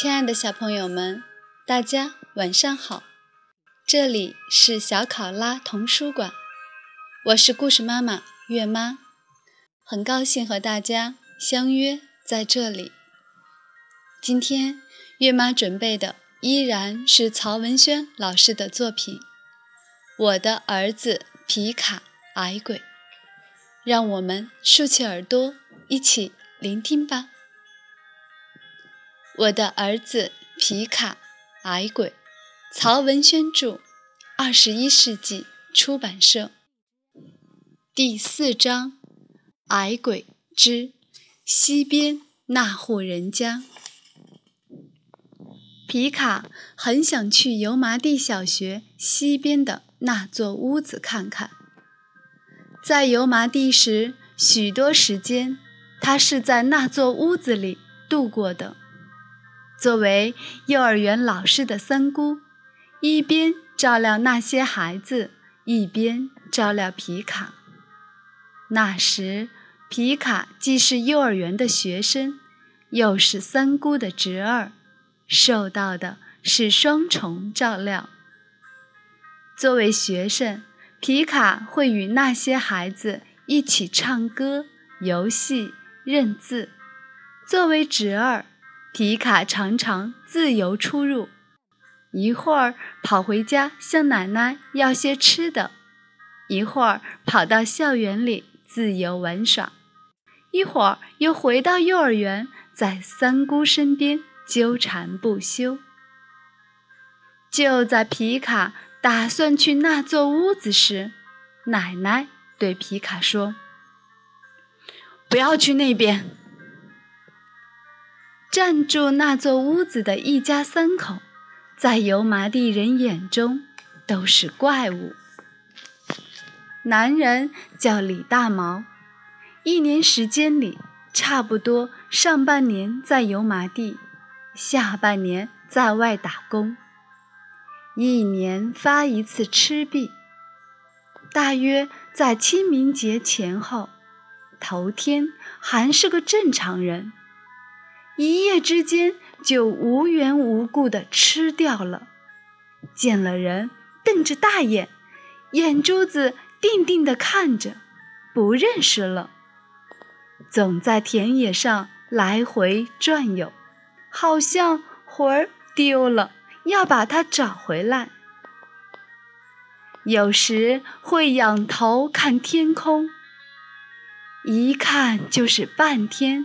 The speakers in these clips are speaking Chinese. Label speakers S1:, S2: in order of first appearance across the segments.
S1: 亲爱的小朋友们，大家晚上好！这里是小考拉童书馆，我是故事妈妈月妈，很高兴和大家相约在这里。今天月妈准备的依然是曹文轩老师的作品《我的儿子皮卡矮鬼》，让我们竖起耳朵一起聆听吧。我的儿子皮卡，矮鬼，曹文轩著，二十一世纪出版社。第四章：矮鬼之西边那户人家。皮卡很想去油麻地小学西边的那座屋子看看。在油麻地时，许多时间他是在那座屋子里度过的。作为幼儿园老师的三姑，一边照料那些孩子，一边照料皮卡。那时，皮卡既是幼儿园的学生，又是三姑的侄儿，受到的是双重照料。作为学生，皮卡会与那些孩子一起唱歌、游戏、认字；作为侄儿，皮卡常常自由出入，一会儿跑回家向奶奶要些吃的，一会儿跑到校园里自由玩耍，一会儿又回到幼儿园，在三姑身边纠缠不休。就在皮卡打算去那座屋子时，奶奶对皮卡说：“不要去那边。”占住那座屋子的一家三口，在油麻地人眼中都是怪物。男人叫李大毛，一年时间里，差不多上半年在油麻地，下半年在外打工，一年发一次赤壁，大约在清明节前后，头天还是个正常人。一夜之间就无缘无故的吃掉了，见了人瞪着大眼，眼珠子定定的看着，不认识了。总在田野上来回转悠，好像魂儿丢了，要把它找回来。有时会仰头看天空，一看就是半天。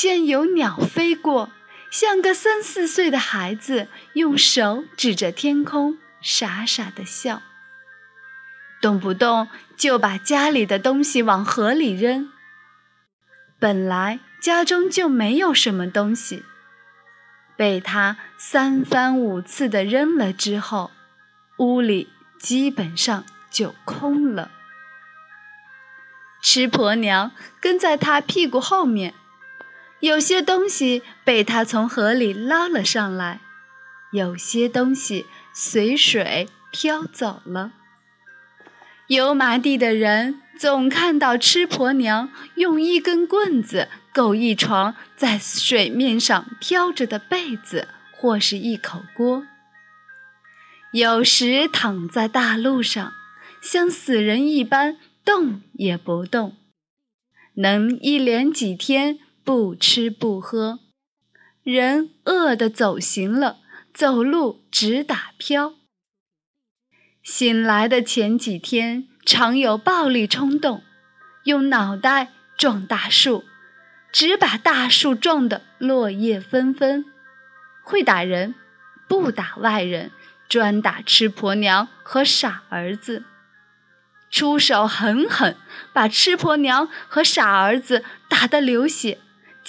S1: 见有鸟飞过，像个三四岁的孩子，用手指着天空，傻傻的笑。动不动就把家里的东西往河里扔。本来家中就没有什么东西，被他三番五次的扔了之后，屋里基本上就空了。吃婆娘跟在他屁股后面。有些东西被他从河里捞了上来，有些东西随水飘走了。油麻地的人总看到吃婆娘用一根棍子够一床在水面上飘着的被子，或是一口锅。有时躺在大路上，像死人一般动也不动，能一连几天。不吃不喝，人饿得走形了，走路直打飘。醒来的前几天，常有暴力冲动，用脑袋撞大树，只把大树撞得落叶纷纷。会打人，不打外人，专打吃婆娘和傻儿子。出手狠狠，把吃婆娘和傻儿子打得流血。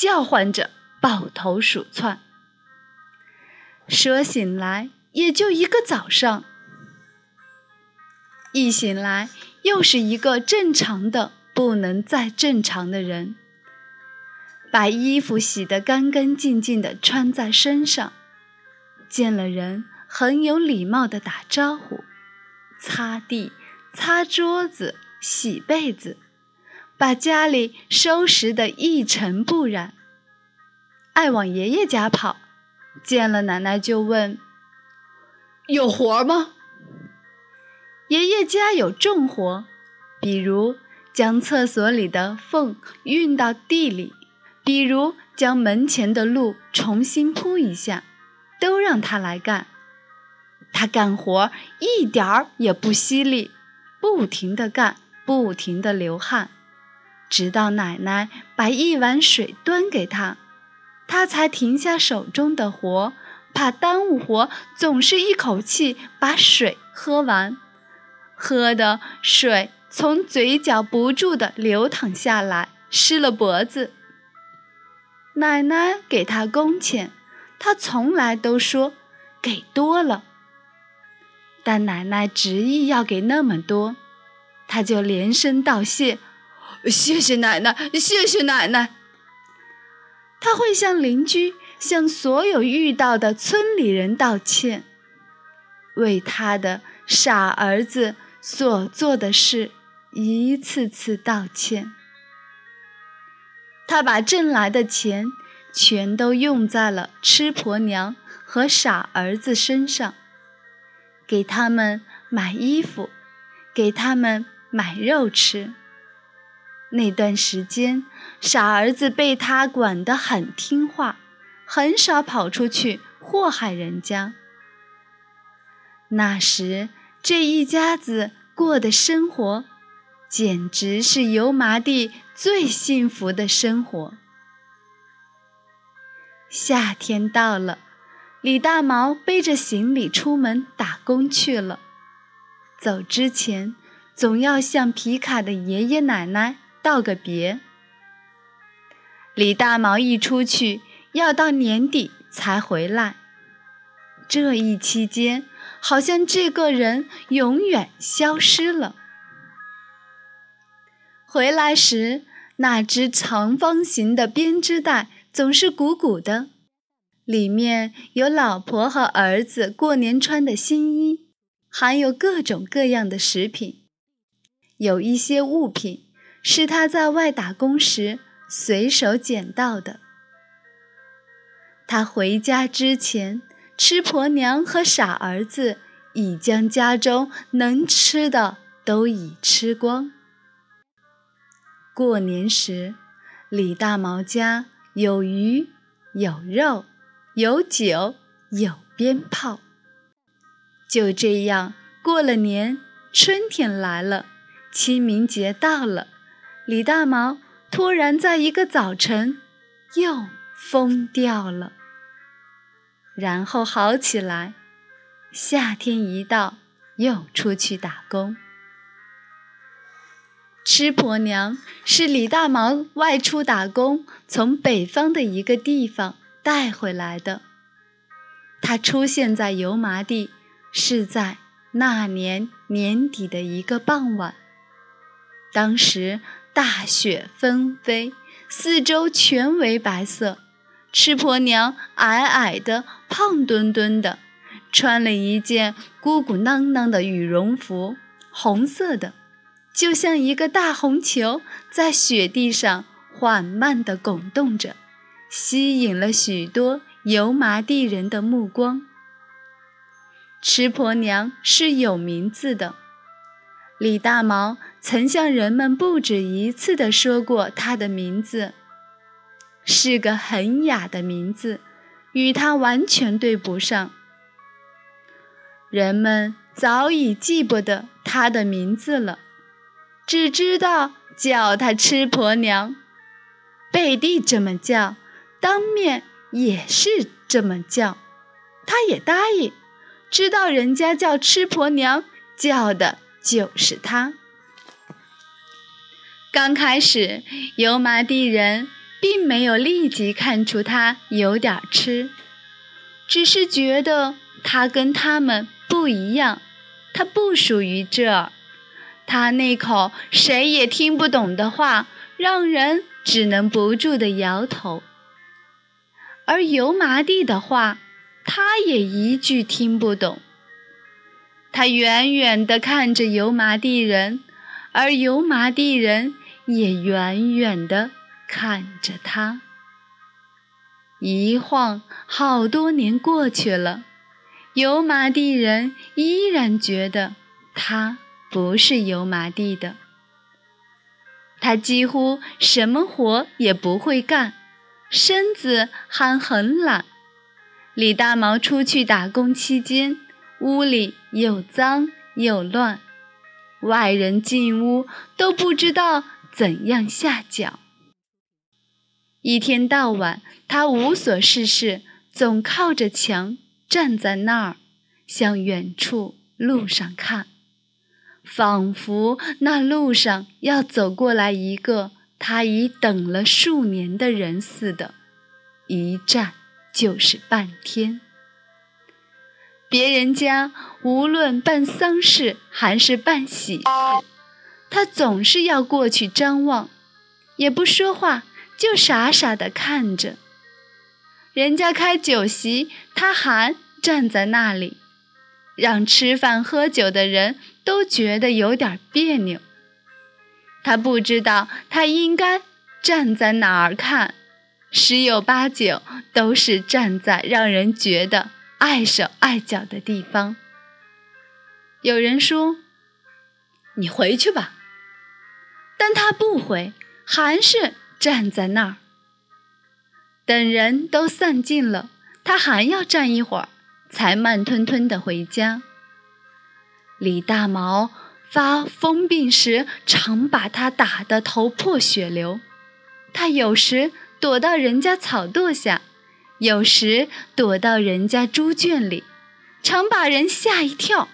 S1: 叫唤着，抱头鼠窜。说醒来也就一个早上，一醒来又是一个正常的不能再正常的人。把衣服洗得干干净净的穿在身上，见了人很有礼貌的打招呼，擦地、擦桌子、洗被子。把家里收拾得一尘不染，爱往爷爷家跑，见了奶奶就问：“有活吗？”爷爷家有重活，比如将厕所里的缝运到地里，比如将门前的路重新铺一下，都让他来干。他干活一点儿也不犀利，不停地干，不停地流汗，直到奶奶把一碗水端给他，他才停下手中的活，怕耽误活，总是一口气把水喝完，喝的水从嘴角不住地流淌下来，湿了脖子。奶奶给他工钱，他从来都说给多了。但奶奶执意要给那么多，他就连声道谢：“谢谢奶奶，谢谢奶奶。”他会向邻居、向所有遇到的村里人道歉，为他的傻儿子所做的事一次次道歉。他把挣来的钱全都用在了吃婆娘和傻儿子身上。给他们买衣服，给他们买肉吃。那段时间，傻儿子被他管得很听话，很少跑出去祸害人家。那时，这一家子过的生活，简直是油麻地最幸福的生活。夏天到了。李大毛背着行李出门打工去了。走之前，总要向皮卡的爷爷奶奶道个别。李大毛一出去，要到年底才回来。这一期间，好像这个人永远消失了。回来时，那只长方形的编织袋总是鼓鼓的。里面有老婆和儿子过年穿的新衣，还有各种各样的食品。有一些物品是他在外打工时随手捡到的。他回家之前，吃婆娘和傻儿子已将家中能吃的都已吃光。过年时，李大毛家有鱼有肉。有酒有鞭炮，就这样过了年。春天来了，清明节到了，李大毛突然在一个早晨又疯掉了，然后好起来。夏天一到，又出去打工。吃婆娘是李大毛外出打工，从北方的一个地方。带回来的。他出现在油麻地，是在那年年底的一个傍晚。当时大雪纷飞，四周全为白色。吃婆娘矮矮的、胖墩墩的，穿了一件鼓鼓囊囊的羽绒服，红色的，就像一个大红球，在雪地上缓慢地拱动着。吸引了许多油麻地人的目光。吃婆娘是有名字的，李大毛曾向人们不止一次地说过她的名字，是个很雅的名字，与她完全对不上。人们早已记不得他的名字了，只知道叫她吃婆娘，背地这么叫。当面也是这么叫，他也答应，知道人家叫吃婆娘，叫的就是他。刚开始，油麻地人并没有立即看出他有点吃，只是觉得他跟他们不一样，他不属于这儿。他那口谁也听不懂的话，让人只能不住地摇头。而油麻地的话，他也一句听不懂。他远远地看着油麻地人，而油麻地人也远远地看着他。一晃好多年过去了，油麻地人依然觉得他不是油麻地的。他几乎什么活也不会干，身子还很懒。李大毛出去打工期间，屋里又脏又乱，外人进屋都不知道怎样下脚。一天到晚，他无所事事，总靠着墙站在那儿，向远处路上看。仿佛那路上要走过来一个他已等了数年的人似的，一站就是半天。别人家无论办丧事还是办喜事，他总是要过去张望，也不说话，就傻傻地看着。人家开酒席，他还站在那里。让吃饭喝酒的人都觉得有点别扭。他不知道他应该站在哪儿看，十有八九都是站在让人觉得碍手碍脚的地方。有人说：“你回去吧。”但他不回，还是站在那儿。等人都散尽了，他还要站一会儿。才慢吞吞地回家。李大毛发疯病时，常把他打得头破血流。他有时躲到人家草垛下，有时躲到人家猪圈里，常把人吓一跳。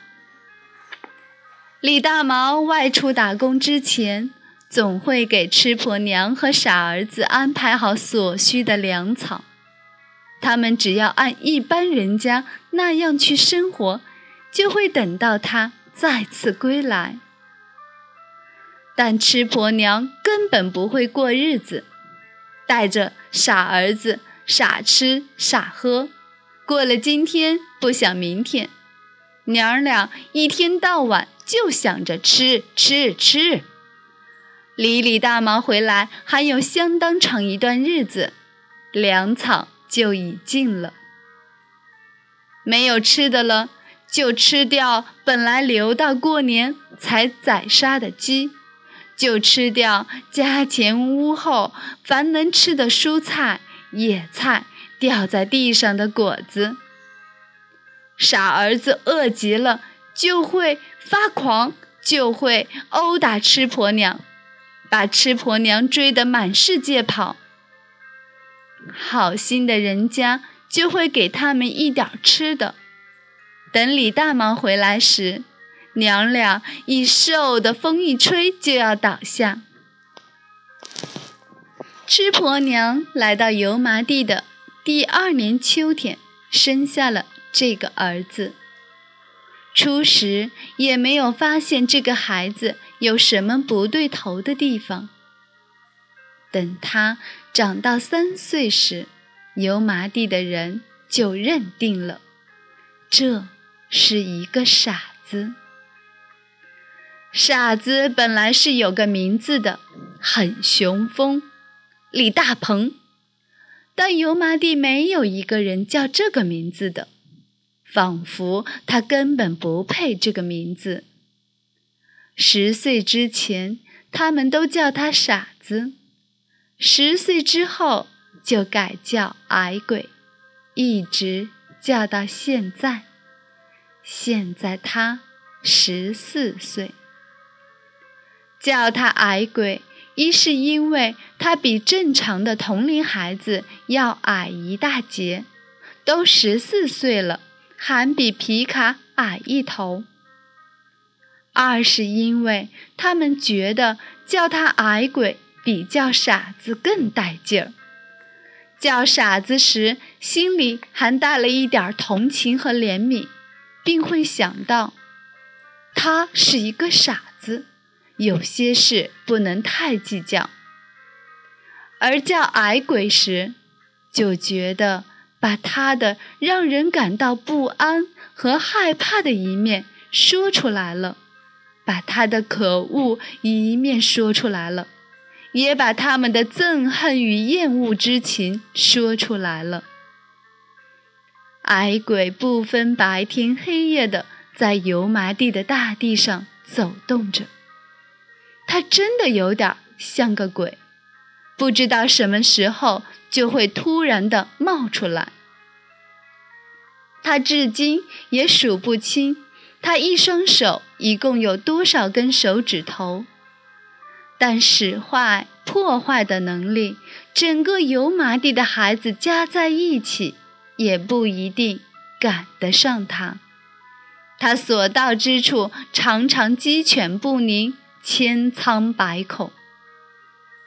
S1: 李大毛外出打工之前，总会给吃婆娘和傻儿子安排好所需的粮草。他们只要按一般人家那样去生活，就会等到他再次归来。但吃婆娘根本不会过日子，带着傻儿子傻吃傻喝，过了今天不想明天，娘儿俩一天到晚就想着吃吃吃。李李大忙回来还有相当长一段日子，粮草。就已尽了，没有吃的了，就吃掉本来留到过年才宰杀的鸡，就吃掉家前屋后凡能吃的蔬菜、野菜，掉在地上的果子。傻儿子饿极了，就会发狂，就会殴打吃婆娘，把吃婆娘追得满世界跑。好心的人家就会给他们一点吃的。等李大毛回来时，娘俩已瘦得风一吹就要倒下。吃婆娘来到油麻地的第二年秋天，生下了这个儿子。初时也没有发现这个孩子有什么不对头的地方。等他长到三岁时，油麻地的人就认定了，这是一个傻子。傻子本来是有个名字的，很雄风，李大鹏。但油麻地没有一个人叫这个名字的，仿佛他根本不配这个名字。十岁之前，他们都叫他傻子。十岁之后就改叫矮鬼，一直叫到现在。现在他十四岁，叫他矮鬼，一是因为他比正常的同龄孩子要矮一大截，都十四岁了，还比皮卡矮一头；二是因为他们觉得叫他矮鬼。比叫傻子更带劲儿。叫傻子时，心里还带了一点同情和怜悯，并会想到他是一个傻子，有些事不能太计较。而叫矮鬼时，就觉得把他的让人感到不安和害怕的一面说出来了，把他的可恶一面说出来了。也把他们的憎恨与厌恶之情说出来了。矮鬼不分白天黑夜的在油麻地的大地上走动着，他真的有点像个鬼，不知道什么时候就会突然的冒出来。他至今也数不清，他一双手一共有多少根手指头。但使坏、破坏的能力，整个油麻地的孩子加在一起，也不一定赶得上他。他所到之处，常常鸡犬不宁，千疮百孔。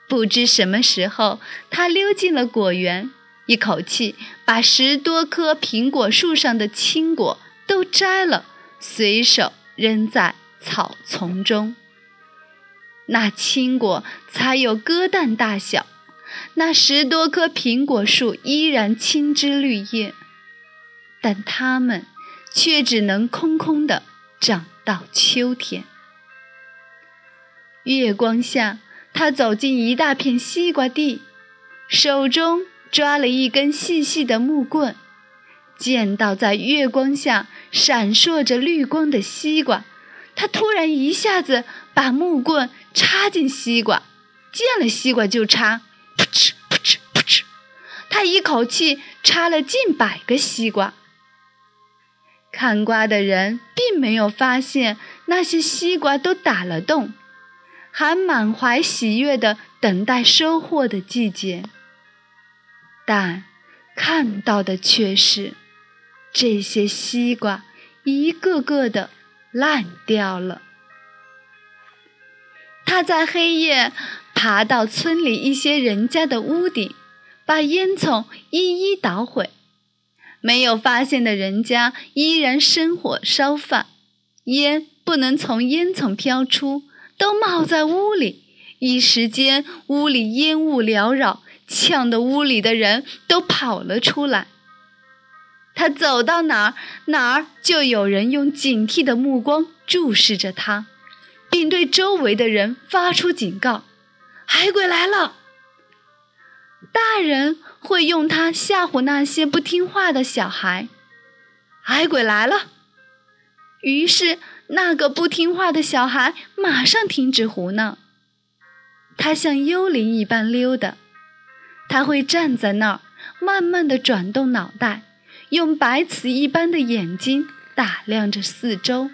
S1: 不知什么时候，他溜进了果园，一口气把十多棵苹果树上的青果都摘了，随手扔在草丛中。那青果才有鸽蛋大小，那十多棵苹果树依然青枝绿叶，但它们却只能空空的长到秋天。月光下，他走进一大片西瓜地，手中抓了一根细细的木棍，见到在月光下闪烁着绿光的西瓜，他突然一下子把木棍。插进西瓜，见了西瓜就插，噗嗤噗嗤噗嗤，他一口气插了近百个西瓜。看瓜的人并没有发现那些西瓜都打了洞，还满怀喜悦地等待收获的季节。但看到的却是这些西瓜一个个的烂掉了。他在黑夜爬到村里一些人家的屋顶，把烟囱一一捣毁。没有发现的人家依然生火烧饭，烟不能从烟囱飘出，都冒在屋里。一时间，屋里烟雾缭绕，呛得屋里的人都跑了出来。他走到哪儿，哪儿就有人用警惕的目光注视着他。并对周围的人发出警告：“海鬼来了！”大人会用它吓唬那些不听话的小孩。海鬼来了，于是那个不听话的小孩马上停止胡闹。他像幽灵一般溜达，他会站在那儿，慢慢的转动脑袋，用白瓷一般的眼睛打量着四周。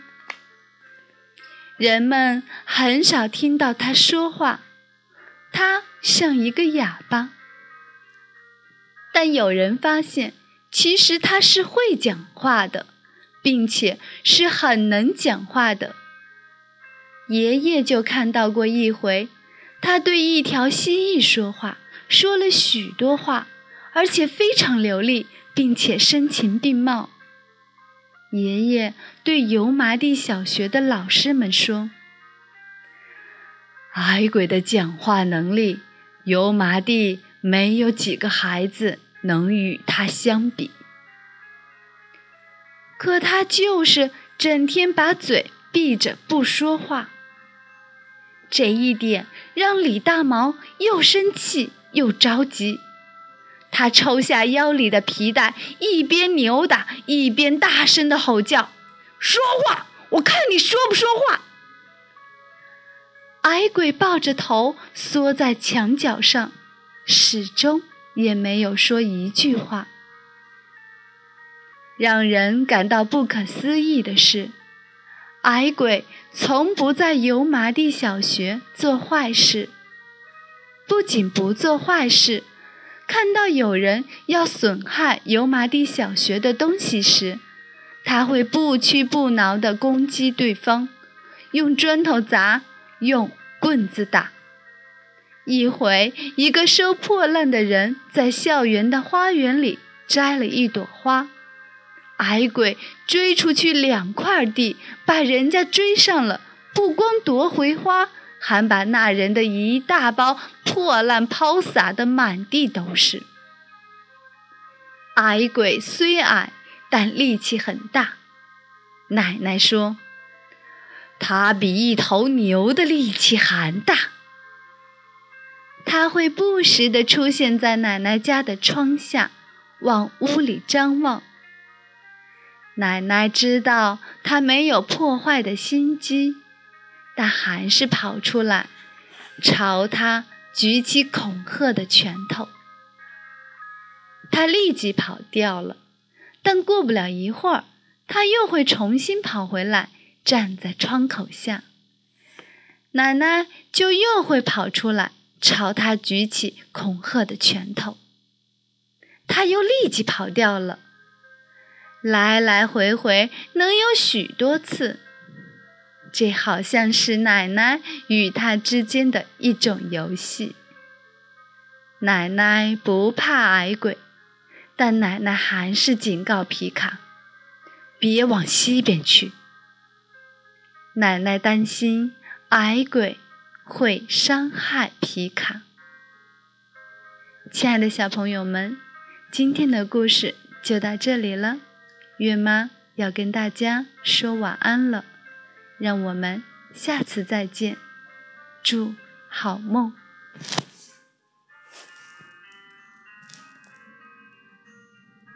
S1: 人们很少听到他说话，他像一个哑巴。但有人发现，其实他是会讲话的，并且是很能讲话的。爷爷就看到过一回，他对一条蜥蜴说话，说了许多话，而且非常流利，并且声情并茂。爷爷对油麻地小学的老师们说：“矮鬼的讲话能力，油麻地没有几个孩子能与他相比。可他就是整天把嘴闭着不说话。这一点让李大毛又生气又着急。”他抽下腰里的皮带，一边扭打，一边大声的吼叫：“说话！我看你说不说话！”矮鬼抱着头缩在墙角上，始终也没有说一句话。让人感到不可思议的是，矮鬼从不在油麻地小学做坏事，不仅不做坏事。看到有人要损害油麻地小学的东西时，他会不屈不挠地攻击对方，用砖头砸，用棍子打。一回，一个收破烂的人在校园的花园里摘了一朵花，矮鬼追出去两块地，把人家追上了，不光夺回花。还把那人的一大包破烂抛洒的满地都是。矮鬼虽矮，但力气很大。奶奶说：“他比一头牛的力气还大。”他会不时地出现在奶奶家的窗下，往屋里张望。奶奶知道他没有破坏的心机，但还是跑出来，朝他举起恐吓的拳头。他立即跑掉了，但过不了一会儿，他又会重新跑回来，站在窗口下。奶奶就又会跑出来，朝他举起恐吓的拳头。他又立即跑掉了。来来回回能有许多次，这好像是奶奶与他之间的一种游戏。奶奶不怕矮鬼，但奶奶还是警告皮卡：“别往西边去。”奶奶担心矮鬼会伤害皮卡。亲爱的小朋友们，今天的故事就到这里了。月妈要跟大家说晚安了，让我们下次再见，祝好梦。